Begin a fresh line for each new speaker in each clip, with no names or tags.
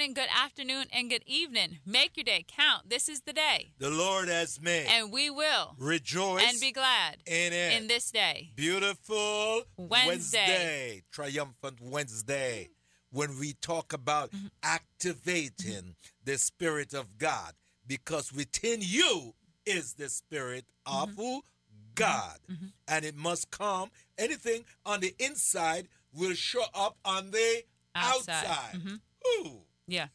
Good morning, good afternoon, and good evening. Make your day count. This is the day.
The Lord has made.
And we will
rejoice
and be glad
in it.
In this day.
Beautiful
Wednesday.
Wednesday. Triumphant Wednesday. When we talk about mm-hmm. activating mm-hmm. the Spirit of God, because within you is the Spirit of mm-hmm. God. Mm-hmm. And it must come. Anything on the inside will show up on the outside. outside. Mm-hmm. Ooh.
Yeah.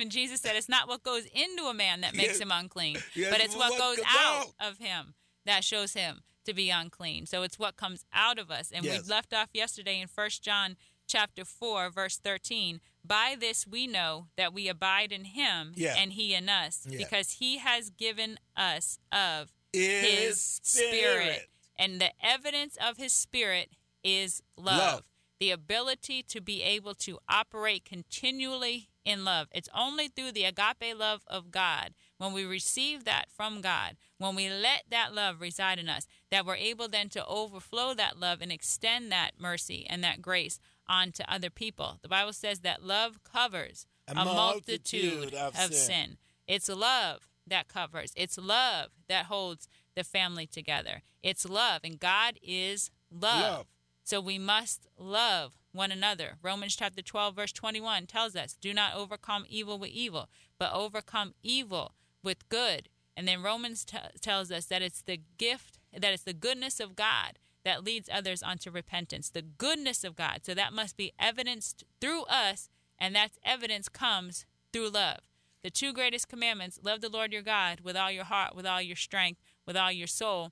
And Jesus said it's not what goes into a man that makes yes. him unclean, yes. but it's what, what goes out, of him that shows him to be unclean. So it's what comes out of us. And yes. we left off yesterday in First John chapter 4 verse 13 by this we know that we abide in him yeah. and he in us yeah. because he has given us of
his, his spirit. spirit.
and the evidence of his spirit is love. love the ability to be able to operate continually in love. It's only through the agape love of God, when we receive that from God, when we let that love reside in us, that we're able then to overflow that love and extend that mercy and that grace onto other people. The Bible says that love covers
a, a multitude, multitude, of,
of sin. sin. It's love that covers, it's love that holds the family together. It's love, and God is love. love. So we must love one another. Romans chapter 12, verse 21 tells us, Do not overcome evil with evil, but overcome evil with good. And then Romans t- tells us that it's the gift, that it's the goodness of God that leads others unto repentance. The goodness of God. So that must be evidenced through us, and that evidence comes through love. The two greatest commandments love the Lord your God with all your heart, with all your strength, with all your soul.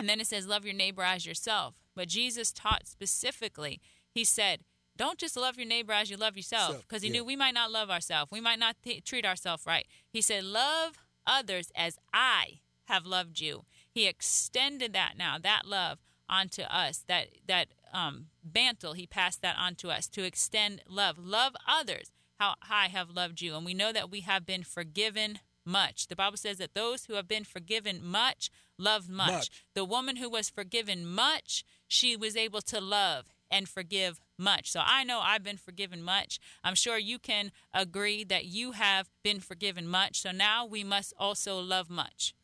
And then it says, love your neighbor as yourself. But Jesus taught specifically, he said, don't just love your neighbor as you love yourself, because he yeah. knew we might not love ourselves. We might not th- treat ourselves right. He said, love others as I have loved you. He extended that now, that love onto us, that, that um, bantle, he passed that on to us to extend love. Love others how I have loved you. And we know that we have been forgiven much. The Bible says that those who have been forgiven much love much. much. The woman who was forgiven much, she was able to love and forgive much. So I know I've been forgiven much. I'm sure you can agree that you have been forgiven much. So now we must also love much.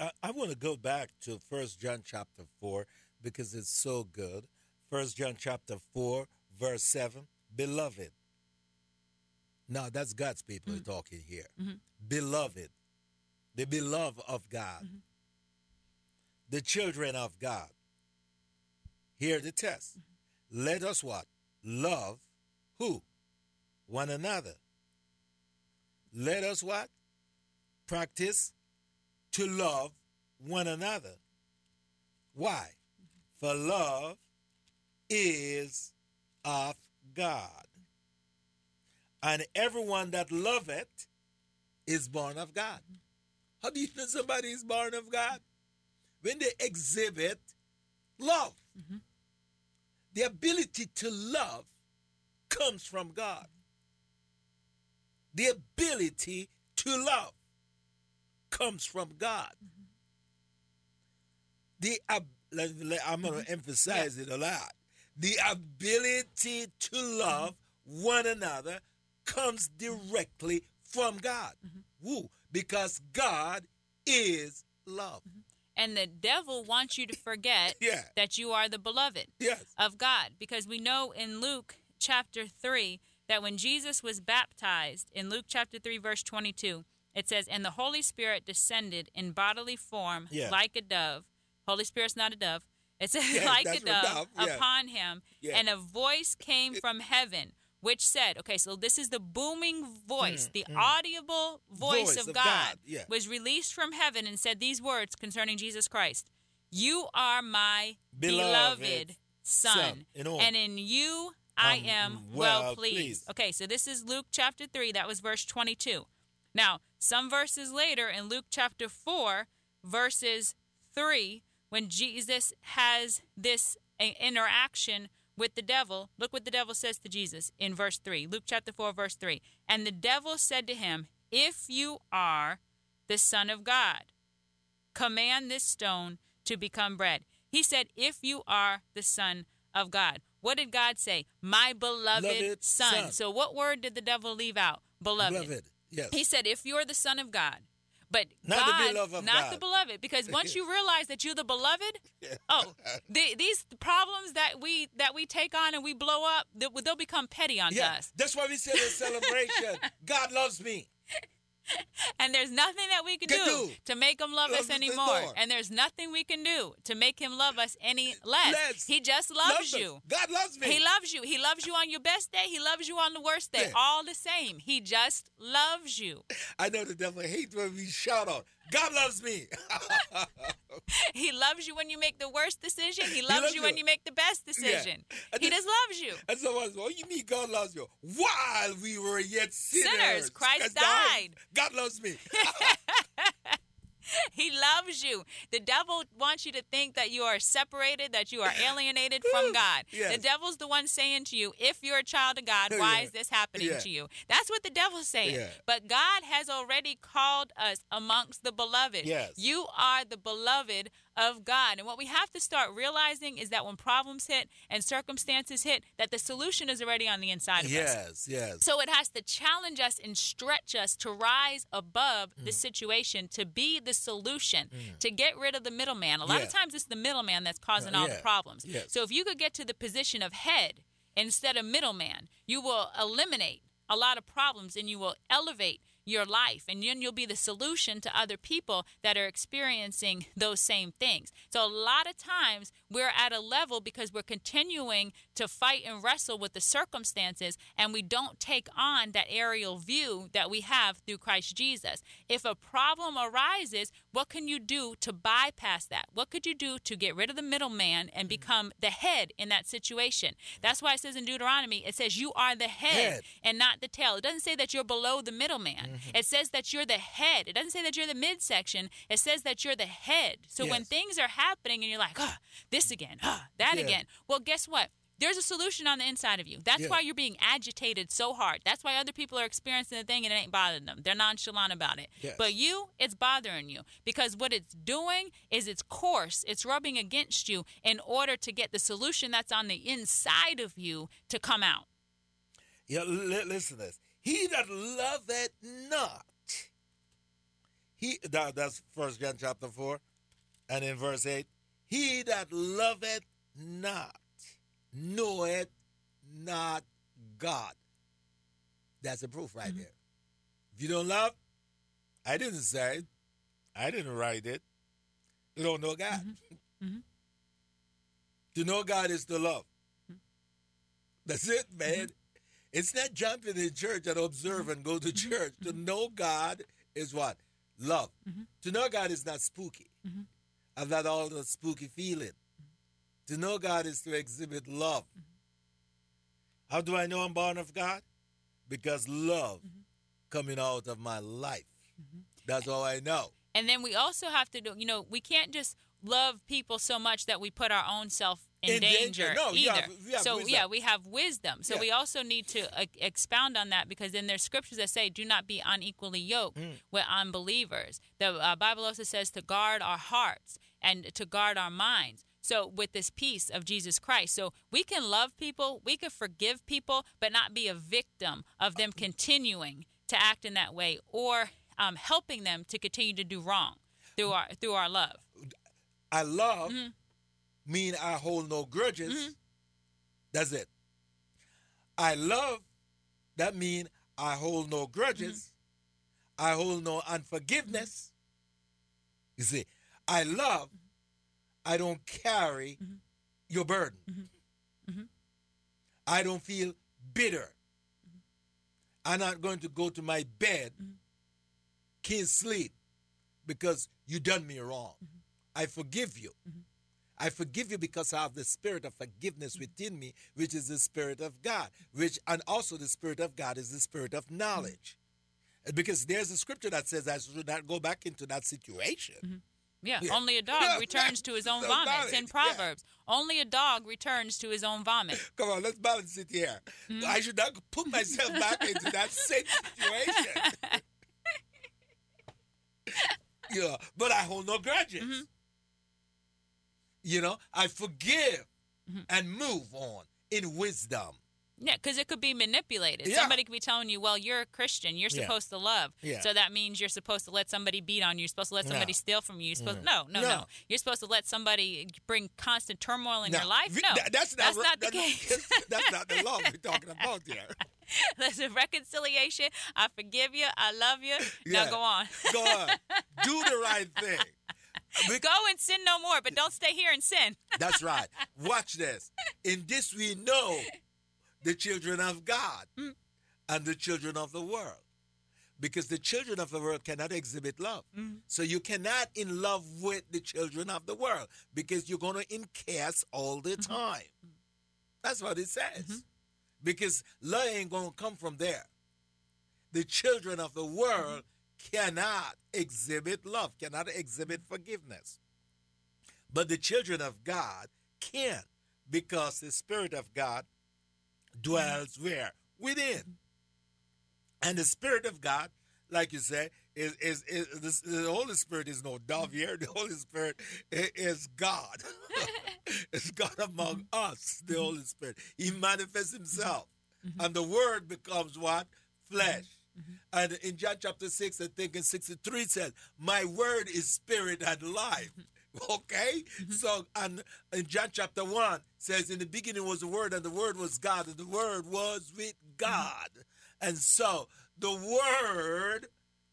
I, I want to go back to First John chapter 4 because it's so good. First John chapter 4 verse 7, beloved. Now that's God's people mm-hmm. talking here. Mm-hmm. Beloved. The beloved of God. Mm-hmm. The children of God Hear the test. Let us what? Love who? One another. Let us what? Practice to love one another. Why? For love is of God. And everyone that loveth is born of God. How do you know somebody is born of God? When they exhibit love. Mm-hmm. The ability to love comes from God. The ability to love comes from God. The I'm going to mm-hmm. emphasize it a lot. The ability to love mm-hmm. one another comes directly from God. Mm-hmm. Woo, because God is love. Mm-hmm.
And the devil wants you to forget
yeah.
that you are the beloved
yes.
of God. Because we know in Luke chapter 3 that when Jesus was baptized, in Luke chapter 3, verse 22, it says, And the Holy Spirit descended in bodily form yeah. like a dove. Holy Spirit's not a dove. It says, yeah, like a dove, dove. upon him. And a voice came from heaven which said, okay, so this is the booming voice, mm, the mm. audible voice, voice of, of, God, God. Yeah. was released from heaven and said these words concerning Jesus Christ You are my beloved, beloved son, son and in you I um, am well, well pleased. pleased. Okay, so this is Luke chapter 3, that was verse 22. Now, some verses later in Luke chapter 4, verses 3, when Jesus has this interaction with the devil, look what the devil says to Jesus in verse 3. Luke chapter 4, verse 3. And the devil said to him, If you are the Son of God, command this stone to become bread. He said, If you are the Son of God. What did God say? My beloved, beloved son. son. So, what word did the devil leave out? Beloved. beloved. Yes. He said, If you're the Son of God, but not God, the beloved not God. the beloved, because once you realize that you're the beloved, yeah. oh, the, these problems that we that we take on and we blow up, they'll, they'll become petty on yeah. us.
That's why we say the celebration. God loves me.
and there's nothing that we can, can do, do, to make him love, love us anymore. And there's nothing we can do to make him love us any less. less. He just loves you.
God loves me.
He loves you. He loves you on your best day. He loves you on the worst day. Yeah. All the same. He just loves you.
I know the devil hates when we shout out, God loves me.
he loves you when you make the worst decision. He loves, he loves you, you when you make the best decision. Yeah. He just loves you.
And so what you mean God loves you? While we were yet sinners,
sinners Christ, Christ died. died.
God loves me.
he loves you. The devil wants you to think that you are separated, that you are alienated from God. Yes. The devil's the one saying to you, if you're a child of God, why yeah. is this happening yeah. to you? That's what the devil's saying. Yeah. But God has already called us amongst the beloved.
Yes.
You are the beloved of God. And what we have to start realizing is that when problems hit and circumstances hit, that the solution is already on the inside of
yes,
us.
Yes, yes.
So it has to challenge us and stretch us to rise above mm. the situation, to be the solution, mm. to get rid of the middleman. A lot yeah. of times it's the middleman that's causing uh, all yeah. the problems.
Yes.
So if you could get to the position of head instead of middleman, you will eliminate a lot of problems and you will elevate your life and then you'll be the solution to other people that are experiencing those same things. So a lot of times we're at a level because we're continuing to fight and wrestle with the circumstances and we don't take on that aerial view that we have through Christ Jesus. If a problem arises, what can you do to bypass that? What could you do to get rid of the middleman and mm-hmm. become the head in that situation? That's why it says in Deuteronomy, it says you are the head, head. and not the tail. It doesn't say that you're below the middleman. Mm-hmm. It says that you're the head. It doesn't say that you're the midsection. It says that you're the head. So yes. when things are happening and you're like, oh, this again, oh, that yeah. again, well, guess what? There's a solution on the inside of you. That's yeah. why you're being agitated so hard. That's why other people are experiencing the thing and it ain't bothering them. They're nonchalant about it.
Yes.
But you, it's bothering you because what it's doing is it's coarse. It's rubbing against you in order to get the solution that's on the inside of you to come out.
Yeah, listen to this. He that loveth not, he that, that's First John chapter four, and in verse eight, he that loveth not knoweth not God. That's a proof right mm-hmm. there. If you don't love, I didn't say it. I didn't write it. You don't know God. Mm-hmm. Mm-hmm. To know God is to love. Mm-hmm. That's it, man. Mm-hmm. It's not jumping in church and observe and go to mm-hmm. church. To mm-hmm. know God is what? Love. Mm-hmm. To know God is not spooky. Mm-hmm. I've not all the spooky feeling. To know God is to exhibit love. How do I know I'm born of God? Because love coming out of my life. That's all I know.
And then we also have to do, you know, we can't just love people so much that we put our own self in, in danger, danger. No, either. Have, so wisdom. yeah, we have wisdom. So yeah. we also need to uh, expound on that because then there's scriptures that say, "Do not be unequally yoked mm. with unbelievers." The uh, Bible also says to guard our hearts and to guard our minds. So with this peace of Jesus Christ, so we can love people, we can forgive people, but not be a victim of them continuing to act in that way or um, helping them to continue to do wrong through our through our love.
I love. Mm-hmm mean I hold no grudges. Mm-hmm. That's it. I love, that mean I hold no grudges. Mm-hmm. I hold no unforgiveness. You see, I love, I don't carry mm-hmm. your burden. Mm-hmm. Mm-hmm. I don't feel bitter. I'm not going to go to my bed, can't sleep because you done me wrong. I forgive you. I forgive you because I have the spirit of forgiveness within me, which is the spirit of God, which and also the spirit of God is the spirit of knowledge. Mm-hmm. Because there's a scripture that says I should not go back into that situation. Mm-hmm.
Yeah, yeah. only a dog returns to his own vomit. It's in Proverbs. Yeah. Only a dog returns to his own vomit.
Come on, let's balance it here. Mm-hmm. I should not put myself back into that same situation. yeah, but I hold no grudges. You know, I forgive mm-hmm. and move on in wisdom.
Yeah, because it could be manipulated. Yeah. Somebody could be telling you, well, you're a Christian. You're supposed yeah. to love. Yeah. So that means you're supposed to let somebody beat on you. You're supposed to let somebody no. steal from you. You're supposed, mm. no, no, no, no, You're supposed to let somebody bring constant turmoil in no. your life. No, Th- that's not, that's not the case.
that's not the law we're talking about here.
Listen, reconciliation. I forgive you. I love you. Yeah. Now go on.
go on. Do the right thing.
Go and sin no more, but don't stay here and sin.
That's right. Watch this. In this we know the children of God mm. and the children of the world. Because the children of the world cannot exhibit love. Mm. So you cannot in love with the children of the world because you're going to incase all the mm-hmm. time. That's what it says. Mm-hmm. Because love ain't going to come from there. The children of the world mm-hmm. Cannot exhibit love, cannot exhibit forgiveness. But the children of God can because the Spirit of God dwells where? Within. And the Spirit of God, like you say, is, is, is, the Holy Spirit is no dove here. The Holy Spirit is God. it's God among us, the Holy Spirit. He manifests himself. Mm-hmm. And the word becomes what? Flesh. Mm-hmm. And in John chapter 6, I think in 63 says, My word is spirit and life. Okay? Mm-hmm. So, and in John chapter 1 says, In the beginning was the Word, and the Word was God, and the Word was with God. Mm-hmm. And so the Word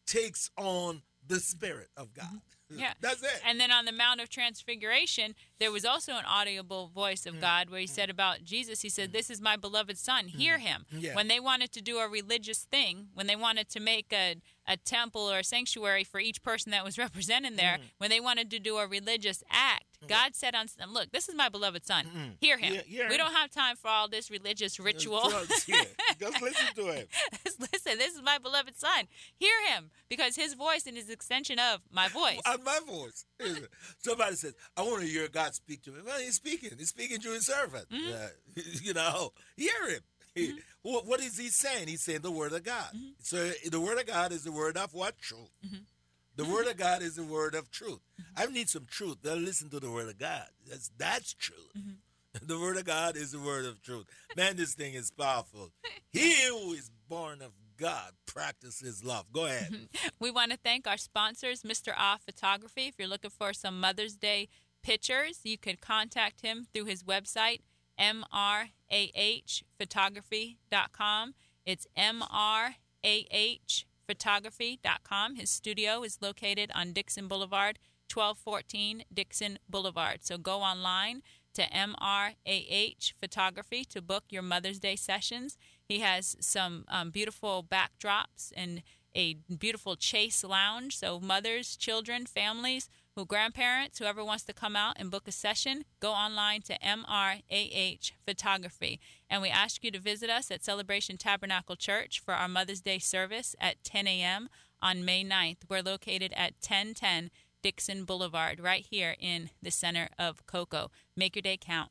takes on the Spirit of God. Yeah. That's it.
And then on the Mount of Transfiguration, there was also an audible voice of mm. God where he mm. said about Jesus, he said, This is my beloved Son, hear mm. him. Yeah. When they wanted to do a religious thing, when they wanted to make a a temple or a sanctuary for each person that was represented there, mm-hmm. when they wanted to do a religious act. God said unto them, Look, this is my beloved son. Mm-hmm. Hear him. Yeah, yeah. We don't have time for all this religious ritual.
Just, Just listen to him.
listen, this is my beloved son. Hear him because his voice is an extension of my voice.
and my voice. Somebody says, I want to hear God speak to me. Well, he's speaking. He's speaking to his servant. Uh, you know, hear him. Mm-hmm. what is he saying? He's saying the word of God. Mm-hmm. So the word of God is the word of what? Truth. The word of God is the word of truth. I need some truth. They'll listen to the word of God. That's that's truth. Mm-hmm. The word of God is the word of truth. Man, this thing is powerful. He who is born of God practices love. Go ahead.
We want to thank our sponsors, Mr. Ah Photography. If you're looking for some Mother's Day pictures, you can contact him through his website, mrahphotography.com. It's mrahphotography.com. His studio is located on Dixon Boulevard, 1214 Dixon Boulevard. So go online to MRAH Photography to book your Mother's Day sessions. He has some um, beautiful backdrops and a beautiful chase lounge. So, mothers, children, families, grandparents, whoever wants to come out and book a session, go online to MRAH Photography. And we ask you to visit us at Celebration Tabernacle Church for our Mother's Day service at 10 a.m. on May 9th. We're located at 1010 Dixon Boulevard, right here in the center of Cocoa. Make your day count.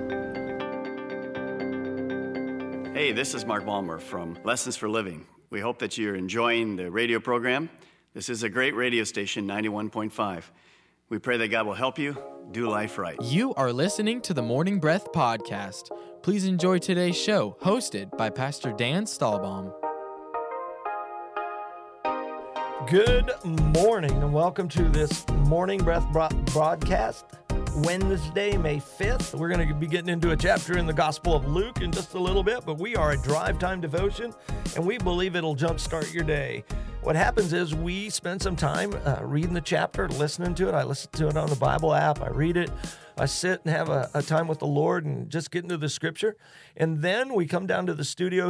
Hey, this is Mark Balmer from Lessons for Living. We hope that you're enjoying the radio program. This is a great radio station, 91.5. We pray that God will help you do life right.
You are listening to the Morning Breath Podcast. Please enjoy today's show, hosted by Pastor Dan Stahlbaum.
Good morning, and welcome to this Morning Breath broadcast. Wednesday, May 5th. We're going to be getting into a chapter in the Gospel of Luke in just a little bit, but we are a drive time devotion and we believe it'll jumpstart your day. What happens is we spend some time uh, reading the chapter, listening to it. I listen to it on the Bible app, I read it. I sit and have a, a time with the Lord and just get into the scripture. And then we come down to the studio